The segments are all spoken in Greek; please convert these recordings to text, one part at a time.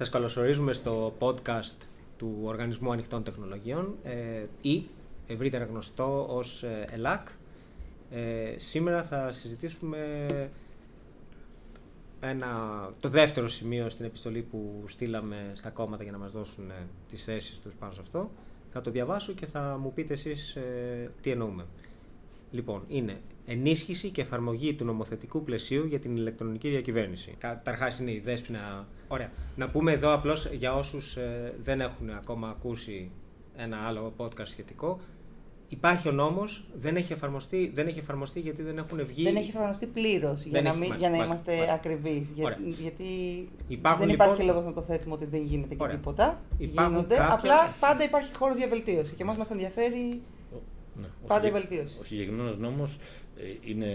Σας καλωσορίζουμε στο podcast του Οργανισμού Ανοιχτών Τεχνολογιών ε, ή ευρύτερα γνωστό ως ε, ΕΛΑΚ. Ε, σήμερα θα συζητήσουμε ένα, το δεύτερο σημείο στην επιστολή που στείλαμε στα κόμματα για να μας δώσουν ε, τις θέσεις τους πάνω σε αυτό. Θα το διαβάσω και θα μου πείτε εσείς ε, τι εννοούμε. Λοιπόν, είναι ενίσχυση και εφαρμογή του νομοθετικού πλαισίου για την ηλεκτρονική διακυβέρνηση. Καταρχάς είναι η δέσποινα. Ωραία. Να πούμε εδώ απλώς για όσους ε, δεν έχουν ακόμα ακούσει ένα άλλο podcast σχετικό. Υπάρχει ο νόμος, δεν έχει εφαρμοστεί, δεν έχει εφαρμοστεί γιατί δεν έχουν βγει. Δεν έχει εφαρμοστεί πλήρως για, να, έχει, για να μάλιστα, είμαστε ακριβείς. Για, γιατί Υπάρχουν, δεν λοιπόν, υπάρχει λόγος να το θέτουμε ότι δεν γίνεται και Ωραία. τίποτα. Υπάρχουν Γίνονται, κάποια- απλά πάντα υπάρχει χώρος για βελτίωση και εμάς μας ενδιαφέρει Ναι, ο πάντα η συγκε- βελτίωση. Ο συγκεκριμένος νόμος είναι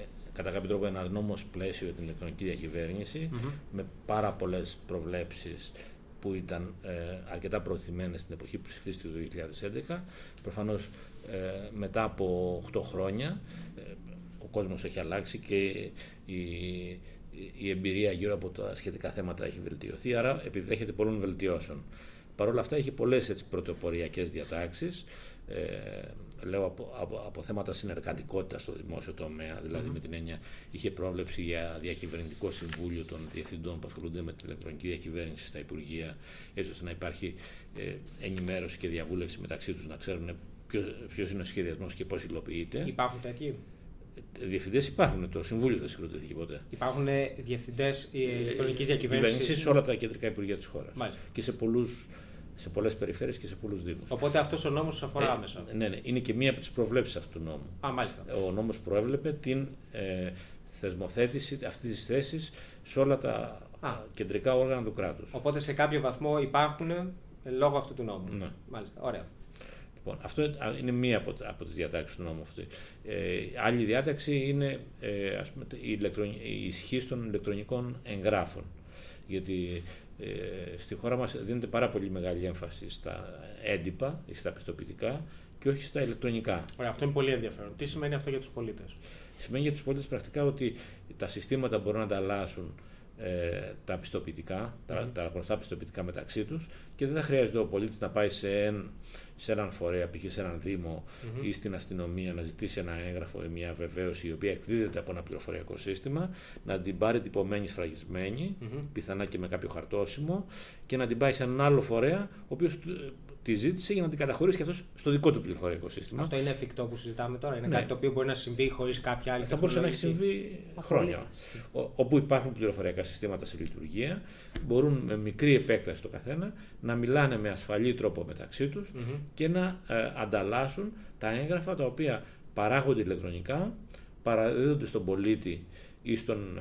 ε, κατά κάποιο τρόπο ένας νόμος πλαίσιο για την ηλεκτρονική διακυβέρνηση Μμμ. με πάρα πολλές προβλέψεις που ήταν ε, αρκετά προωθημένες στην εποχή που ψηφίστηκε το 2011. Προφανώς ε, μετά από 8 χρόνια ε, ο κόσμος έχει αλλάξει και η, η εμπειρία γύρω από τα σχετικά θέματα έχει βελτιωθεί, άρα επιδέχεται πολλών βελτιώσεων. Παρ' όλα αυτά έχει πολλές έτσι, πρωτοποριακές διατάξεις, ε, λέω από, από, από θέματα συνεργατικότητας στο δημόσιο τομέα, δηλαδή με την έννοια είχε πρόβλεψη για διακυβερνητικό συμβούλιο των διευθυντών που ασχολούνται με την ηλεκτρονική διακυβέρνηση στα Υπουργεία, έτσι ώστε να υπάρχει ε, ενημέρωση και διαβούλευση μεταξύ τους, να ξέρουν ποιος είναι ο σχεδιασμός και πώς υλοποιείται. Υπάρχουν τέτοιοι; Διευθυντές υπάρχουν, το Συμβούλιο δεν συγκροτήθηκε ποτέ. Υπάρχουν διευθυντές ηλεκτρονικής διακυβέρνησης; Κυβέρνησης σε όλα τα κεντρικά υπουργεία της χώρας. Μάλιστα. Και σε, πολλούς, σε πολλές περιφέρειες και σε πολλούς Δήμους. Οπότε αυτός ο νόμος σα αφορά άμεσα. ναι, ναι, είναι και μία από τις προβλέψεις αυτού του νόμου. Α, μάλιστα. Ο νόμος προέβλεπε την ε, θεσμοθέτηση αυτής της θέσης σε όλα τα Α. κεντρικά όργανα του κράτους. Οπότε σε κάποιο βαθμό υπάρχουν ε, λόγω αυτού του νόμου. Ναι. Μάλιστα. Ωραία. Λοιπόν, αυτό είναι μία από, από τις διατάξεις του νόμου αυτή. Ε, άλλη διάταξη είναι ε, ας πούμε, η, ηλεκτρονι... η ισχύ των ηλεκτρονικών εγγράφων. Γιατί ε, στη χώρα μας δίνεται πάρα πολύ μεγάλη έμφαση στα έντυπα ή στα πιστοποιητικά και όχι στα ηλεκτρονικά. Ωραία. Αυτό είναι πολύ ενδιαφέρον. Τι σημαίνει αυτό για τους πολίτες; Σημαίνει για τους πολίτες πρακτικά ότι τα συστήματα μπορούν να ανταλλάσσουν ε, τα πιστοποιητικά, τα, τα γνωστά πιστοποιητικά μεταξύ τους και δεν θα χρειάζεται ο πολίτης να πάει σε, εν, σε έναν φορέα, π.χ. σε έναν δήμο ή στην αστυνομία να ζητήσει ένα έγγραφο ή μια βεβαίωση η οποία εκδίδεται από ένα πληροφοριακό σύστημα, να την πάρει τυπωμένη σφραγισμένη, πιθανά και με κάποιο χαρτόσημο και να την πάει σε έναν άλλο φορέα ο οποίος του- τη ζήτησε για να την καταχωρήσει και αυτός στο δικό του πληροφοριακό σύστημα. Αυτό είναι εφικτό που συζητάμε τώρα. Είναι Ναι. κάτι το οποίο μπορεί να συμβεί χωρίς κάποια άλλη Θα μπορούσε να έχει τεχνολογική. συμβεί χρόνια. Ο- όπου υπάρχουν πληροφοριακά συστήματα σε λειτουργία, μπορούν με μικρή επέκταση το καθένα να μιλάνε με ασφαλή τρόπο μεταξύ τους Μμμ. και να ε, ανταλλάσσουν τα έγγραφα τα οποία παράγονται ηλεκτρονικά, παραδίδονται στον πολίτη ή στον, ε,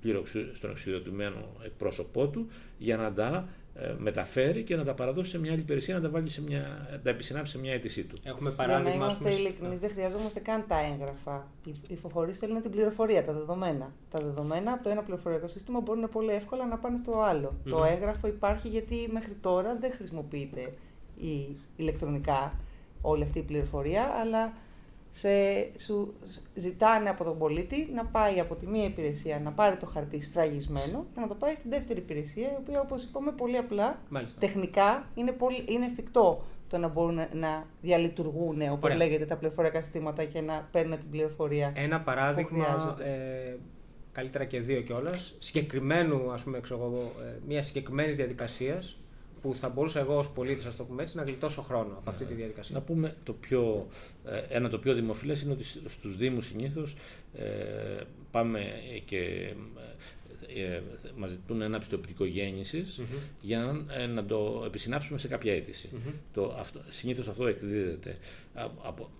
πληροξου- στον εξουσιοδοτημένο πρόσωπό του για να τα ε, μεταφέρει και να τα παραδώσει σε μια άλλη υπηρεσία, να τα, βάλει σε μια, να τα επισυνάψει σε μια αίτησή του. Έχουμε Για να παράδειγμα. ας είμαστε πούμε, ειλικρινείς, δεν χρειαζόμαστε καν τα έγγραφα. Οι υφοφορεί θέλουν την πληροφορία, τα δεδομένα. Τα δεδομένα από το ένα πληροφοριακό σύστημα μπορούν πολύ εύκολα να πάνε στο άλλο. Το Μμμ. έγγραφο υπάρχει γιατί μέχρι τώρα δεν χρησιμοποιείται η ηλεκτρονικά όλη αυτή η πληροφορία, αλλά σε, σου ζητάνε από τον πολίτη να πάει από τη μία υπηρεσία να πάρει το χαρτί σφραγισμένο και να το πάει στην δεύτερη υπηρεσία, η οποία όπως είπαμε πολύ απλά Μάλιστα. τεχνικά είναι, πολύ, είναι εφικτό το να μπορούν να διαλειτουργούν, όπως Ωραία. λέγεται, τα πληροφοριακά συστήματα και να παίρνουν την πληροφορία. Ένα παράδειγμα, χρειάζεται. ε, καλύτερα και δύο κιόλας, συγκεκριμένου, ας πούμε, ξέρω εγώ, ε, μια συγκεκριμένης διαδικασίας που θα μπορούσα εγώ ως πολίτης, α το πούμε έτσι, να γλιτώσω χρόνο από αυτή τη διαδικασία. Να πούμε το πιο, ε, ένα το πιο δημοφιλές είναι ότι σ- στους Δήμους συνήθως ε, πάμε και ε, ε, μας ζητούν ένα πιστοποιητικό γέννησης Μμμ. για να, ε, να το επισυνάψουμε σε κάποια αίτηση. Μμμ. Το, αυτό, συνήθως αυτό εκδίδεται α- από,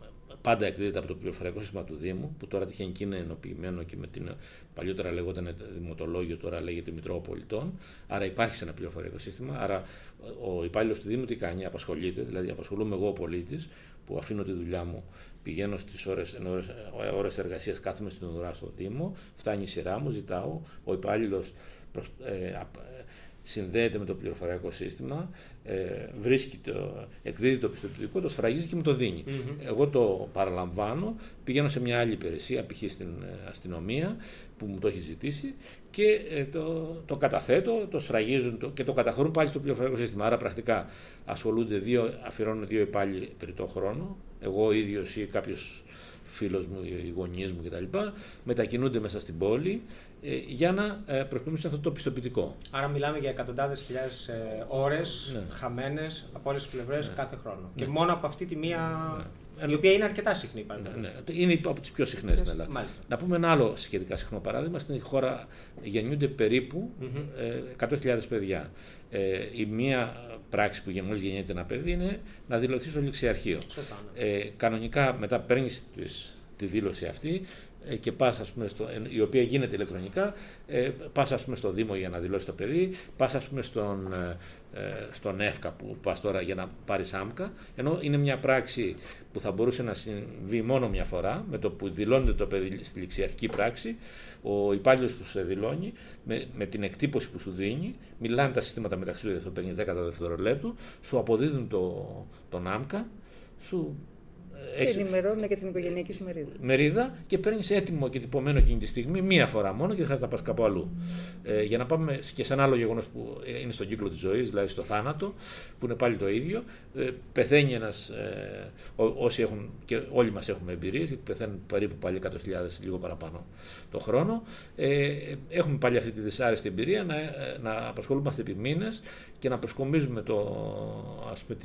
πάντα εκδίδεται από το πληροφοριακό σύστημα του Δήμου, που τώρα τυχαίνει και είναι ενοποιημένο και με την παλιότερα λεγόταν Δημοτολόγιο, τώρα λέγεται Μητρό Πολιτών. Άρα υπάρχει σε ένα πληροφοριακό σύστημα. Άρα ο υπάλληλος του Δήμου τι κάνει, απασχολείται, δηλαδή απασχολούμαι εγώ ο πολίτης, που αφήνω τη δουλειά μου, πηγαίνω στις ώρες ώρες εργασίας, κάθομαι στην ουρά στο Δήμο, φτάνει η σειρά μου, ζητάω, ο υπάλληλος ε, απ- συνδέεται με το πληροφοριακό σύστημα, ε, βρίσκει το, εκδίδει το πιστοποιητικό, το σφραγίζει και μου το δινει Εγώ το παραλαμβάνω, πηγαίνω σε μια άλλη υπηρεσία, π.χ. στην ε, αστυνομία, που μου το έχει ζητήσει και ε, το, το καταθέτω, το σφραγίζουν το, και το καταχωρούν πάλι στο πληροφοριακό σύστημα. Άρα πρακτικά ασχολούνται δύο, αφιερώνουν δύο υπάλληλοι περί το χρόνο, εγώ ίδιος ή κάποιος φίλος μου, οι γονείς μου κτλ. Μετακινούνται μέσα στην πόλη ε, για να ε, αυτό το πιστοποιητικό. Άρα μιλάμε για εκατοντάδες χιλιάδες ε, ώρες ναι. χαμένες από όλες τις πλευρές ναι. κάθε χρόνο. Και ναι. μόνο από αυτή τη μία. Ναι. Η οποία είναι αρκετά συχνή πάντα. Ναι, είναι από τις πιο συχνές στην Ελλάδα. Να πούμε ένα άλλο σχετικά συχνό παράδειγμα. Στην χώρα γεννιούνται περίπου mm-hmm. 100.000 παιδιά. Ε, η μία πράξη που μόλι γεννιέται ένα παιδί είναι να δηλωθεί στο ληξιαρχείο. Σωστά, ναι. ε, κανονικά μετά παίρνεις τη δήλωση αυτή ε, και πας, ας πούμε, στο, η οποία γίνεται ηλεκτρονικά, ε, πας ας πούμε στο Δήμο για να δηλώσει το παιδί, πας ας πούμε στον, ε, στον ΕΦΚΑ που πας τώρα για να πάρεις άμκα, ενώ είναι μια πράξη που θα μπορούσε να συμβεί μόνο μια φορά, με το που δηλώνεται το παιδί στη ληξιαρχική πράξη, ο υπάλληλος που σε δηλώνει, με, με την εκτύπωση που σου δίνει, μιλάνε τα συστήματα μεταξύ του για το 50 δευτερολέπτου, σου αποδίδουν το, τον άμκα, σου και ενημερώνουν και την οικογενειακή σου μερίδα. Μερίδα και παίρνεις έτοιμο και τυπωμένο εκείνη τη στιγμή μία φορά μόνο και δεν χρειάζεται να πας κάπου αλλού. Ε, για να πάμε και σε ένα άλλο γεγονός που είναι στον κύκλο της ζωής, δηλαδή στο θάνατο, που είναι πάλι το ίδιο. Ε, πεθαίνει ένας. Ε, όσοι έχουν, και όλοι μας έχουμε εμπειρίες, γιατί πεθαίνουν περίπου πάλι 100.000 λίγο παραπάνω το χρόνο. Ε, έχουμε πάλι αυτή τη δυσάρεστη εμπειρία να, ε, να απασχολούμαστε επί μήνες και να προσκομίζουμε το, ας πούμε,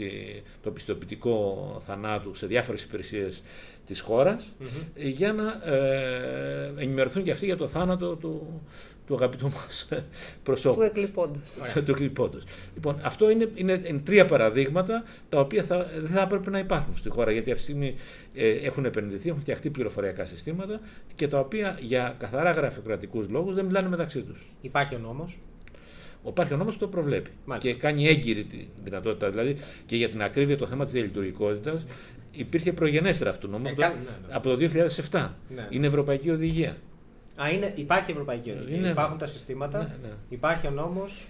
το πιστοποιητικό θανάτου σε διάφορες υπηρεσίες της χωρας για να ε, ενημερωθούν και αυτοί για το θάνατο του, του αγαπητού μας προσώπου. Του εκλειπώντος. του εκλειπώντος. Λοιπόν, αυτό είναι, είναι, τρία παραδείγματα τα οποία θα, δεν θα έπρεπε να υπάρχουν στη χώρα γιατί αυτή τη στιγμή ε, έχουν επενδυθεί, έχουν φτιαχτεί πληροφοριακά συστήματα και τα οποία για καθαρά γραφειοκρατικούς λόγους δεν μιλάνε μεταξύ τους. Υπάρχει ο νόμος; Υπάρχει ο νόμος που το προβλέπει Μάλιστα. και κάνει έγκυρη τη δυνατότητα. Δηλαδή και για την ακρίβεια το θέμα της διαλειτουργικότητας υπήρχε προγενέστερα αυτού του νόμου ε, ναι, ναι. από το 2007. Ναι. Είναι Ευρωπαϊκή Οδηγία. Α, είναι, υπάρχει Ευρωπαϊκή Οδηγία. Είναι, Υπάρχουν τα συστήματα. Ναι, υπάρχει ο νόμος.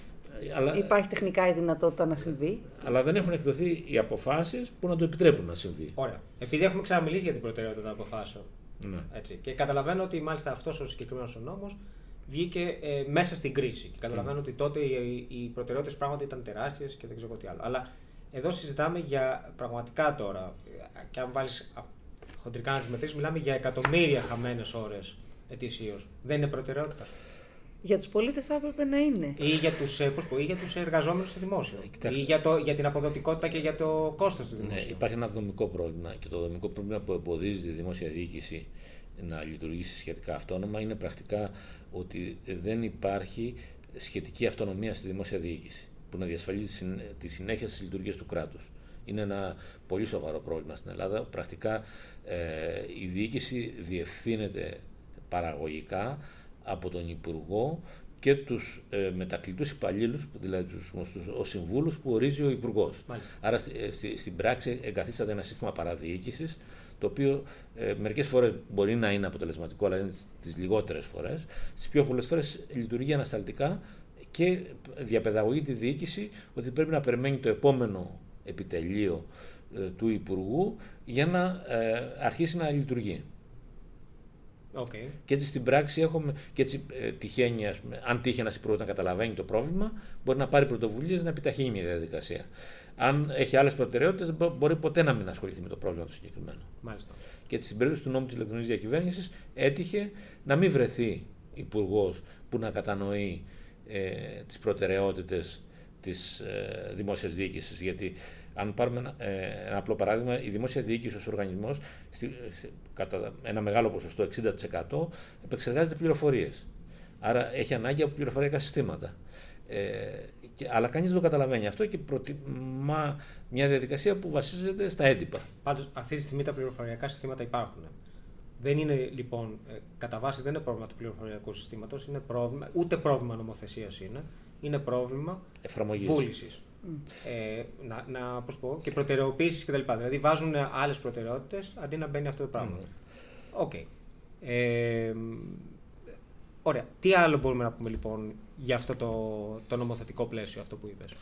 Αλλά... Υπάρχει τεχνικά η δυνατότητα να συμβεί. Αλλά δεν έχουν εκδοθεί οι αποφάσεις που να το επιτρέπουν να συμβεί. Ωραία. Επειδή έχουμε ξαναμιλήσει για την προτεραιότητα των αποφάσεων. Ναι. Έτσι. Και καταλαβαίνω ότι μάλιστα αυτός ο συγκεκριμένος νόμος βγήκε ε, μέσα στην κρίση. Και καταλαβαίνω mm. ότι τότε οι, οι προτεραιότητες πράγματι ήταν τεράστιες και δεν ξέρω τι άλλο. Αλλά εδώ συζητάμε για πραγματικά τώρα, και αν βάλεις χοντρικά να τι μετρήσεις, μιλάμε για εκατομμύρια χαμένες ώρες ετησίως. Δεν είναι προτεραιότητα. Για τους πολίτες θα έπρεπε να είναι. Ή για τους ε, τους εργαζόμενους στο δημόσιο. Ε, Ή για, το, για την αποδοτικότητα και για το κόστος του δημόσιου. Ναι, υπάρχει ένα δομικό πρόβλημα. Και το δομικό πρόβλημα που εμποδίζει τη δημόσια διοίκηση να λειτουργήσει σχετικά αυτόνομα είναι πρακτικά ότι δεν υπάρχει σχετική αυτονομία στη δημόσια διοίκηση που να διασφαλίζει τη συνέχεια της λειτουργίας του κράτους. Είναι ένα πολύ σοβαρό πρόβλημα στην Ελλάδα. Πρακτικά ε, η διοίκηση διευθύνεται παραγωγικά από τον Υπουργό και τους ε, μετακλητούς υπαλλήλους, δηλαδή τους γνωστούς ω συμβούλους που ορίζει ο Υπουργός. Άρα ε, στην πράξη εγκαθίσταται ένα σύστημα παραδιοίκησης το οποίο ε, μερικές φορές μπορεί να είναι αποτελεσματικό, αλλά είναι τις λιγότερες φορές. Στις πιο πολλές φορές λειτουργεί ανασταλτικά και διαπαιδαγωγεί τη διοίκηση ότι πρέπει να περιμένει το επόμενο επιτελείο ε, του Υπουργού για να ε, αρχίσει να λειτουργεί. Okay. Και έτσι στην πράξη έχουμε, και έτσι ε, τυχαίνει, αν τύχει ένας υπουργός να καταλαβαίνει το πρόβλημα, μπορεί να πάρει πρωτοβουλίες να επιταχύνει μια διαδικασία αν έχει άλλες προτεραιότητες, μπορεί ποτέ να μην ασχοληθεί με το πρόβλημα του συγκεκριμένου. Μάλιστα. Και στην περίπτωση του νόμου της ηλεκτρονικής διακυβέρνησης έτυχε να μην βρεθεί υπουργός που να κατανοεί ε, τις προτεραιότητες της ε, δημόσιας διοίκησης. Γιατί, αν πάρουμε ένα, ε, ένα απλό παράδειγμα, η δημόσια διοίκηση ως οργανισμός, κατά ένα μεγάλο ποσοστό, 60%, επεξεργάζεται πληροφορίες. Άρα έχει ανάγκη από πληροφοριακά συστήματα. Ε, και, αλλά κανείς δεν το καταλαβαίνει αυτό και προτιμά μια διαδικασία που βασίζεται στα έντυπα. Πάντως, αυτή τη στιγμή τα πληροφοριακά συστήματα υπάρχουν. Δεν είναι λοιπόν, ε, κατά βάση δεν είναι πρόβλημα του πληροφοριακού συστήματος, είναι πρόβλημα, ούτε πρόβλημα νομοθεσίας είναι, είναι πρόβλημα βούλησης. Ε, να, να πώς πω, και προτεραιοποίησης κτλ. Δηλαδή βάζουν άλλες προτεραιότητες αντί να μπαίνει αυτό το πράγμα. OK. Okay. Ε, Ωραία. Τι άλλο μπορούμε να πούμε λοιπόν για αυτό το, το νομοθετικό πλαίσιο, αυτό που είπες;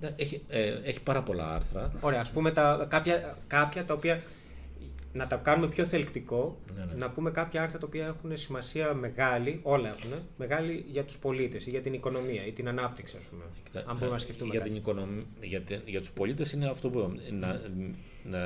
Ναι, έχει, ε, έχει πάρα πολλά άρθρα. Ωραία, ας πούμε τα, κάποια, κάποια τα οποία να τα κάνουμε πιο θελκτικό, Ναι, ναι. να πούμε κάποια άρθρα τα οποία έχουν σημασία μεγάλη, όλα έχουν, μεγάλη για τους πολίτες ή για την οικονομία ή την ανάπτυξη, ας πούμε. Κοίτα, αν μπορούμε να ε, σκεφτούμε για, κάτι. την οικονομία, για, τε- για τους πολίτες είναι αυτό που είπαμε, να, να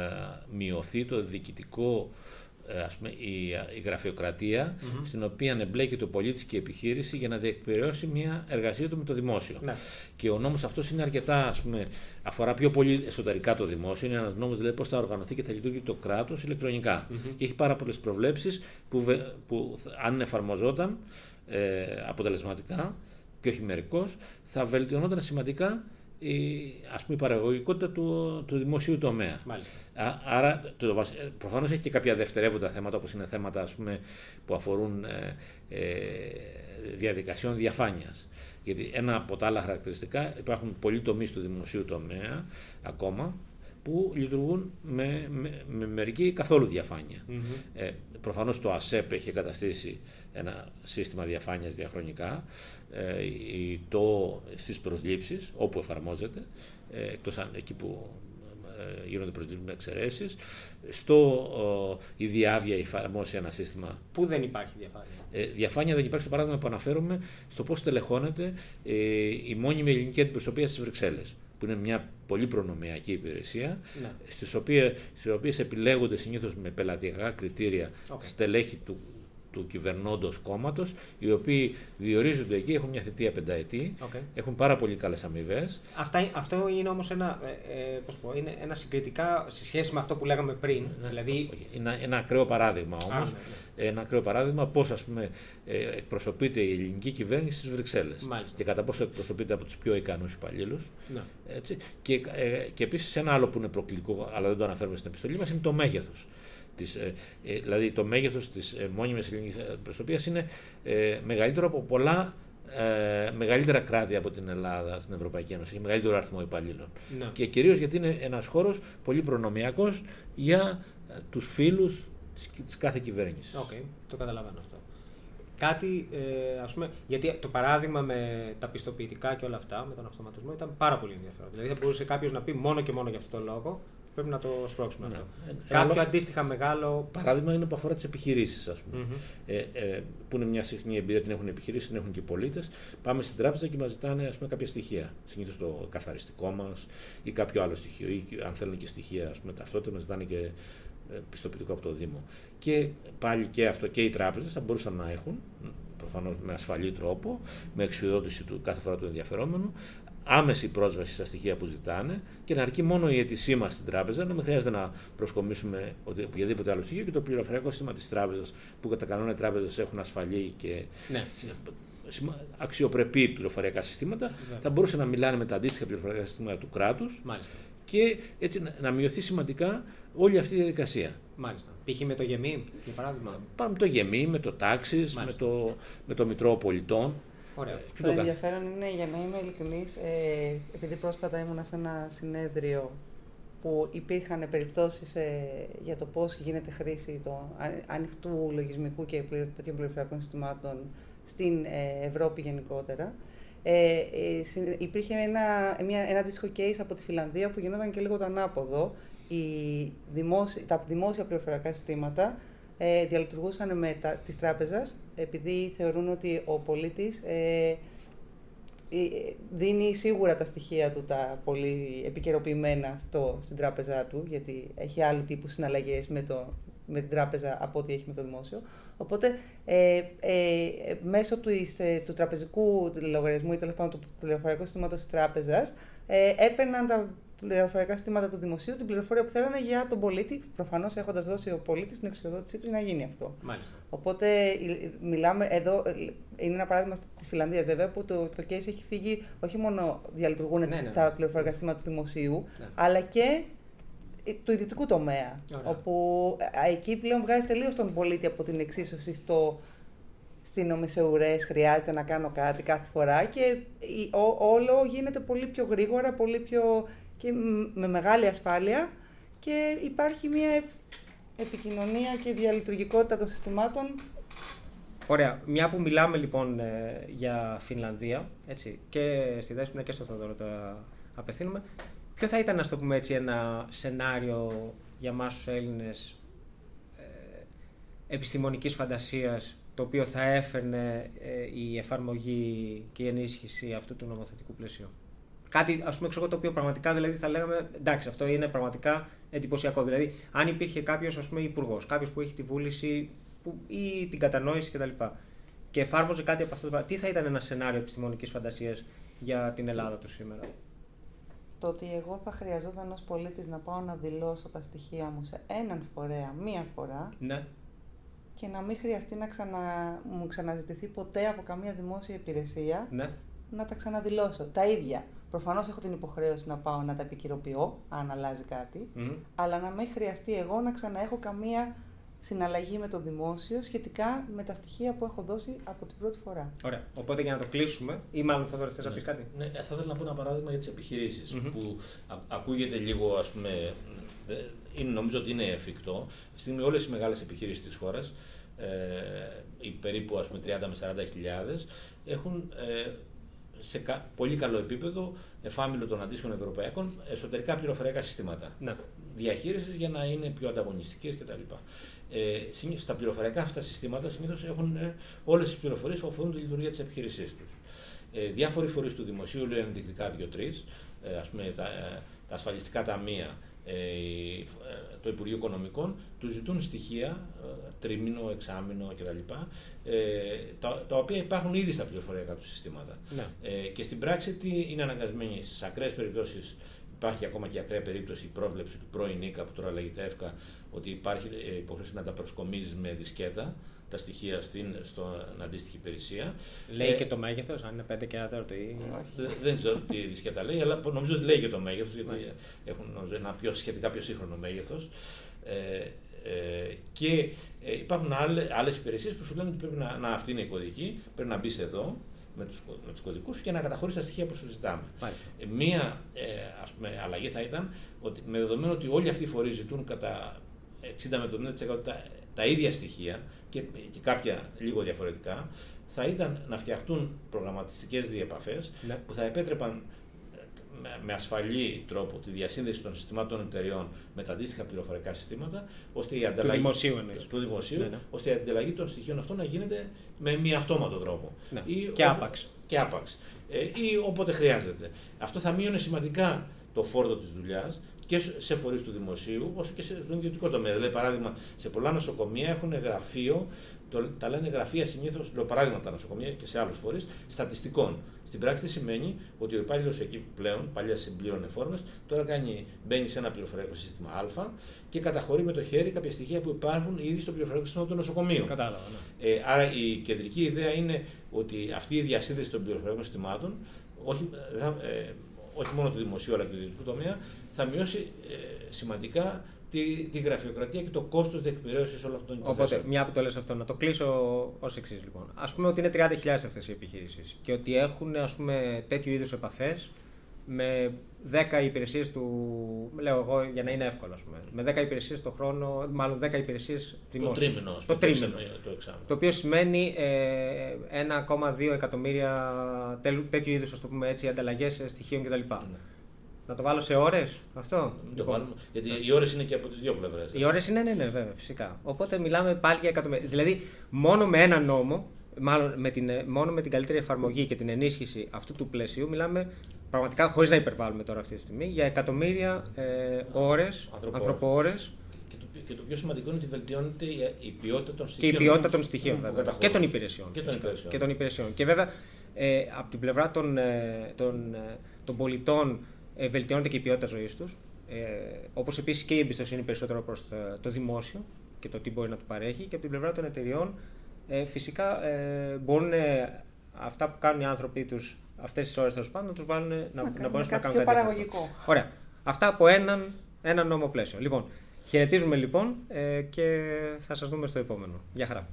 μειωθεί το διοικητικό ε, ας πούμε, η, η γραφειοκρατια στην οποία εμπλέκεται ο πολίτης και η επιχείρηση για να διεκπαιρεώσει μια εργασία του με το δημόσιο. Ναι. Και ο νόμος αυτός είναι αρκετά, ας πούμε, αφορά πιο πολύ εσωτερικά το δημόσιο. Είναι ένας νόμος δηλαδή πώς θα οργανωθεί και θα λειτουργεί το κράτος ηλεκτρονικά. Και έχει πάρα πολλές προβλέψεις που, βε- που θα- αν εφαρμοζόταν ε, αποτελεσματικά και όχι μερικώς, θα βελτιωνόταν σημαντικά η, ας πούμε, η παραγωγικότητα του, του δημοσίου τομέα. Μάλιστα. Α- Άρα, το, βασ- ε, προφανώς έχει και κάποια δευτερεύοντα θέματα, όπως είναι θέματα ας πούμε, που αφορούν ε, ε, διαδικασιών διαφάνειας. Γιατί ένα από τα άλλα χαρακτηριστικά υπάρχουν πολλοί τομείς του δημοσίου τομέα ακόμα που λειτουργούν με, με, με μερική καθόλου διαφάνεια. Ε, προφανώς το ΑΣΕΠ έχει εγκαταστήσει ένα σύστημα διαφάνειας διαχρονικά ε, η- το, στις προσλήψεις όπου εφαρμόζεται ε, εκτός αν εκεί που ε, γίνονται προσλήψεις με εξαιρέσεις στο ο, η Διαύγεια έχει εφαρμόσει ένα σύστημα Πού δεν υπάρχει διαφάνεια. ε, διαφάνεια δεν υπάρχει στο παράδειγμα που αναφέρομαι στο πώς στελεχώνεται ε, η μόνιμη ελληνική αντιπροσωπεία στις Βρυξέλλες που είναι μια πολύ προνομιακή υπηρεσία Ναι. στις οποίες, στις οποίες επιλέγονται συνήθως με πελατειακά κριτήρια Οκ. στελέχη του, του κυβερνώντος κόμματος οι οποίοι διορίζονται εκεί, έχουν μια θητεία πενταετή, Οκ. έχουν πάρα πολύ καλές αμοιβές. Αυτά, αυτό είναι όμως ένα, ε, ε, πώς πω, είναι ένα συγκριτικά σε σχέση με αυτό που λέγαμε πριν. Δηλαδή, Είναι ένα ακραίο παράδειγμα όμως, Α, ναι, ένα ακραίο παράδειγμα πώς ας πούμε ε, εκπροσωπείται η ελληνική κυβέρνηση στις Βρυξέλλες Μάλιστα. και κατά πόσο εκπροσωπείται από τους πιο ικανούς υπαλλήλους. ναι. Έτσι. Και, ε, και επίσης ένα άλλο που είναι προκλητικό, αλλά δεν το αναφέρουμε στην επιστολή μας, είναι το μέγεθος. Της, ε, ε, δηλαδή το μέγεθος της ε, μόνιμης ελληνικής προσωπίας είναι ε, μεγαλύτερο από πολλά ε, μεγαλύτερα κράτη από την Ελλάδα στην Ευρωπαϊκή Ένωση, έχει μεγαλύτερο αριθμό υπαλλήλων. Ναι. Και κυρίως γιατί είναι ένας χώρος πολύ προνομιακός για ε, τους φίλους της, της κάθε κυβέρνησης. Οκ, το καταλαβαίνω αυτό. Κάτι, ε, ας πούμε, γιατί το παράδειγμα με τα πιστοποιητικά και όλα αυτά, με τον αυτοματισμό, ήταν πάρα πολύ ενδιαφέρον. Δηλαδή θα μπορούσε κάποιος να πει μόνο και μόνο για αυτό το λόγο, πρέπει να το σπρώξουμε Ναι. αυτό. Ε, Κάποιο άλλο- αντίστοιχα μεγάλο. Παράδειγμα είναι που αφορά τις επιχειρήσεις, ας πούμε. Μμμ. Ε, ε, που είναι μια συχνή εμπειρία, την έχουν οι επιχειρήσει, την έχουν και οι πολίτες. Πάμε στην τράπεζα και μας ζητάνε ας πούμε, κάποια στοιχεία. Συνήθως το καθαριστικό μας ή κάποιο άλλο στοιχείο. Ή αν θέλουν και στοιχεία, ας πούμε, ταυτότητα, μας ζητάνε και ε, πιστοποιητικό από το Δήμο. Και πάλι και αυτό και οι τράπεζες θα μπορούσαν να έχουν, προφανώς με ασφαλή τρόπο, με εξουδότηση του κάθε φορά του ενδιαφερόμενου, άμεση πρόσβαση στα στοιχεία που ζητάνε και να αρκεί μόνο η αίτησή μας στην τράπεζα, να μην χρειάζεται να προσκομίσουμε οτι- οποιαδήποτε άλλο στοιχείο και το πληροφοριακό σύστημα της τράπεζας, που κατά κανόνα οι τράπεζες έχουν ασφαλή και Ναι. σημα- αξιοπρεπή πληροφοριακά συστήματα, Βέβαια. θα μπορούσαν να μιλάνε με τα αντίστοιχα πληροφοριακά συστήματα του κράτους Μάλιστα. Και έτσι να- να μειωθεί σημαντικά όλη αυτή η διαδικασία. Μάλιστα. Π.χ. με το γεμί, για παράδειγμα. Πάμε με το γεμί, με το τάξη, με Μάλιστα. το, με το μητρό πολιτών. Ωραία. και Το το καθ- ενδιαφέρον είναι, για να είμαι ειλικρινής, ε, επειδή πρόσφατα ήμουνα σε ένα συνέδριο που υπήρχαν περιπτώσεις ε, για το πώς γίνεται χρήση του ανοιχτού λογισμικού και πληρο- τέτοιων πληροφοριακών συστημάτων στην ε, Ευρώπη γενικότερα. Ε, ε, συ- υπήρχε ένα, μια, ένα αντίστοιχο case από τη Φιλανδία που γινόταν και λίγο το ανάποδο. Οι δημόσι, τα δημόσια πληροφοριακά συστήματα ε, διαλειτουργούσαν με τα, της τράπεζας επειδή θεωρούν ότι ο πολίτης ε, ε, δίνει σίγουρα τα στοιχεία του τα πολύ επικαιροποιημένα στο, στην τράπεζά του γιατί έχει άλλου τύπου συναλλαγές με, το, με την τράπεζα από ό,τι έχει με το δημόσιο. Οπότε ε, ε, μέσω του, ε, του τραπεζικού λογαριασμού ή τέλος πάντων του πληροφοριακού συστήματος της τράπεζας ε, έπαιρναν τα πληροφοριακά συστήματα του δημοσίου την πληροφορία που θέλανε για τον πολίτη, προφανώς έχοντας δώσει ο πολίτης την εξοδότησή του για να γίνει αυτό. Μάλιστα. Οπότε ε, μιλάμε εδώ, ε, είναι ένα παράδειγμα της Φιλανδίας βέβαια που το, το case έχει φύγει όχι μόνο διαλειτουργούν Ναι, ναι. τα πληροφορικά συστήματα του δημοσίου, Ναι. αλλά και ε, του ιδιωτικού τομέα. Ωραία. Όπου ε, εκεί πλέον βγάζει τελείως τον πολίτη από την εξίσωση στο στι ουρές χρειάζεται να κάνω κάτι κάθε φορά και η- ό- όλο γίνεται πολύ πιο γρήγορα, πολύ πιο και μ- με μεγάλη ασφάλεια και υπάρχει μια επικοινωνία και διαλειτουργικότητα των συστημάτων Ωραία. Μια που μιλάμε λοιπόν ε, για Φινλανδία, έτσι, και στη Δέσποινα και στο Θοδωρό το απευθύνουμε, ποιο θα ήταν, να το πούμε έτσι, ένα σενάριο για εμάς τους Έλληνες ε, επιστημονικής φαντασίας το οποίο θα έφερνε ε, η εφαρμογή και η ενίσχυση αυτού του νομοθετικού πλαισίου; Κάτι, ας πούμε, ξέρω, το οποίο πραγματικά δηλαδή θα λέγαμε εντάξει, αυτό είναι πραγματικά εντυπωσιακό. Δηλαδή, αν υπήρχε κάποιος υπουργός, κάποιος που έχει τη βούληση που, ή την κατανόηση κτλ. Και, και εφάρμοζε κάτι από αυτό το πράγμα, τι θα ήταν ένα σενάριο επιστημονικής φαντασίας για την Ελλάδα του σήμερα; Το ότι εγώ θα χρειαζόταν ως πολίτης να πάω να δηλώσω τα στοιχεία μου σε έναν φορέα, μία φορά, ναι και να μην χρειαστεί να ξανα... μου ξαναζητηθεί ποτέ από καμία δημόσια υπηρεσία ναι. να τα ξαναδηλώσω. Τα ίδια. Προφανώς έχω την υποχρέωση να πάω να τα επικυρωποιώ, αν αλλάζει κάτι, αλλά να μην χρειαστεί εγώ να ξαναέχω καμία συναλλαγή με το δημόσιο σχετικά με τα στοιχεία που έχω δώσει από την πρώτη φορά. Ωραία. Οπότε για να το κλείσουμε, ή μάλλον θα θες να πεις κάτι; Ναι, θα ήθελα να πω ένα παράδειγμα για τις επιχειρησει που ακούγεται λίγο, ας πούμε, είναι, νομίζω ότι είναι εφικτό. Αυτή τη στιγμή όλες οι μεγάλες επιχειρήσεις της χώρας, ε, οι περίπου ας πούμε 30 με 40 χιλιάδες, έχουν ε, σε κα, πολύ καλό επίπεδο, εφάμιλο των αντίστοιχων ευρωπαϊκών, εσωτερικά πληροφοριακά συστήματα. Ναι. Διαχείρισης για να είναι πιο ανταγωνιστικές κτλ. Ε, στα πληροφοριακά αυτά συστήματα συνήθως έχουν ε, όλες τις πληροφορίες που αφορούν τη λειτουργία της επιχείρησής τους. Ε, διάφοροι φορείς του δημοσίου λένε ενδεικτικά δύο-τρεις, ε, ας πούμε τα, ε, τα ασφαλιστικά ταμεία, ε, το Υπουργείο Οικονομικών τους ζητούν στοιχεία, ε, τρίμηνο, εξάμηνο κτλ. Ε, τα, τα οποία υπάρχουν ήδη στα πληροφοριακά τους συστήματα. Ναι. Ε, και στην πράξη τι είναι αναγκασμένοι στις ακραίες περιπτώσεις. Υπάρχει ακόμα και ακραία περίπτωση η πρόβλεψη του πρώην ΙΚΑ που τώρα λέγεται ΕΦΚΑ ότι υπάρχει υποχρέωση να τα προσκομίζεις με δισκέτα τα στοιχεία στην, στην αντίστοιχη υπηρεσία. Λέει ε, και το μέγεθος, αν είναι 5 και 1 τέταρτο ή. δεν ξέρω τι δισκέτα λέει, αλλά νομίζω ότι λέει και το μέγεθος, γιατί έχουν νομίζω, ένα πιο, σχετικά πιο σύγχρονο μέγεθος. Ε, ε, και ε, υπάρχουν άλλε υπηρεσίες που σου λένε ότι πρέπει να, να αυτή είναι η κωδική, πρέπει να μπεις εδώ με τους, με τους κωδικούς και να καταχωρήσει τα στοιχεία που σου ζητάμε. Ε, μία ε, ας πούμε, αλλαγή θα ήταν ότι με δεδομένο ότι όλοι αυτοί οι φορείς ζητούν κατά 60 με 70% τα, τα ίδια στοιχεία, και, και κάποια λίγο διαφορετικά, θα ήταν να φτιαχτούν προγραμματιστικές διεπαφές ναι. που θα επέτρεπαν ε, με ασφαλή τρόπο τη διασύνδεση των συστημάτων εταιριών με τα αντίστοιχα πληροφορικά συστήματα, ώστε η ανταλλαγή, του δημοσίου, του δημοσίου ναι, ναι. ώστε η ανταλλαγή των στοιχείων αυτών να γίνεται με μη αυτόματο τρόπο. Ναι. Ή και άπαξ. Και άπαξ. Ε, ή όποτε χρειάζεται. Αυτό θα μείωνε σημαντικά το φόρτο της δουλειάς και σε φορείς του δημοσίου, όσο και στον ιδιωτικό τομέα. Δηλαδή, παράδειγμα, σε πολλά νοσοκομεία έχουν γραφείο, το, τα λένε γραφεία συνήθως, λέω παράδειγμα τα νοσοκομεία και σε άλλους φορείς, στατιστικών. Στην πράξη τι σημαίνει; Ότι ο υπάλληλος εκεί πλέον, παλιάς συμπλήρωνε φόρμες, τώρα κάνει, μπαίνει σε ένα πληροφοριακό σύστημα Α και καταχωρεί με το χέρι κάποια στοιχεία που υπάρχουν ήδη στο πληροφοριακό σύστημα των νοσοκομείων. Κατάλαβα. Ναι. Ε, άρα η κεντρική ιδέα είναι ότι αυτή η διασύνδεση των πληροφοριακών συστημάτων όχι, ε, όχι μόνο του δημοσίου αλλά και του ιδιωτικού τομέα θα μειώσει ε, σημαντικά τη, τη γραφειοκρατία και το κόστος διεκπαιρέωσης όλων αυτών των υποθέσεων. Οπότε, μια που το λες αυτό, να το κλείσω ως εξής λοιπόν. Α πούμε ότι είναι 30.000 αυτές οι επιχειρήσεις και ότι έχουν ας πούμε, τέτοιου είδους επαφές με 10 υπηρεσίες του. Λέω εγώ για να είναι εύκολο, ας πούμε. Με 10 υπηρεσίες το χρόνο, μάλλον 10 υπηρεσίες δημόσιες. Το τρίμηνο, το, τρίμηνο. Το, εξάμηνο. το οποίο σημαίνει ε, 1,2 εκατομμύρια τέτοιου είδους ανταλλαγές στοιχείων κτλ. Ναι. Να το βάλω σε ώρες αυτό; Λοιπόν. γιατί οι ώρες είναι και από τις δύο πλευρές. Οι ώρες είναι, ναι, ναι, βέβαια, φυσικά. Οπότε μιλάμε πάλι για εκατομμύρια. Δηλαδή, μόνο με ένα νόμο, μάλλον με την, μόνο με την καλύτερη εφαρμογή και την ενίσχυση αυτού του πλαισίου, μιλάμε πραγματικά, χωρίς να υπερβάλλουμε τώρα αυτή τη στιγμή, για εκατομμύρια ε, ώρες, ανθρωπόρες. Και το, και το πιο σημαντικό είναι ότι βελτιώνεται η ποιότητα των στοιχείων. Και η ποιότητα των στοιχείων, βέβαια. Και των υπηρεσιών. Και των υπηρεσιών. Και, των υπηρεσιών. και βέβαια, ε, από την πλευρά των, ε, των, ε, των πολιτών, ε, βελτιώνεται και η ποιότητα ζωής τους. Ε, Όπως επίσης και η εμπιστοσύνη περισσότερο προς το δημόσιο και το τι μπορεί να του παρέχει. Και από την πλευρά των εταιριών, ε, φυσικά ε, μπορούν ε, αυτά που κάνουν οι άνθρωποι τους αυτές τις ώρες τέλος πάντων να τους βάλουν να, να, να μπορέσουν να κάνουν κάτι παραγωγικό. Ωραία. Αυτά από έναν, έναν νόμο πλαίσιο. Λοιπόν, χαιρετίζουμε λοιπόν ε, και θα σας δούμε στο επόμενο. Γεια χαρά.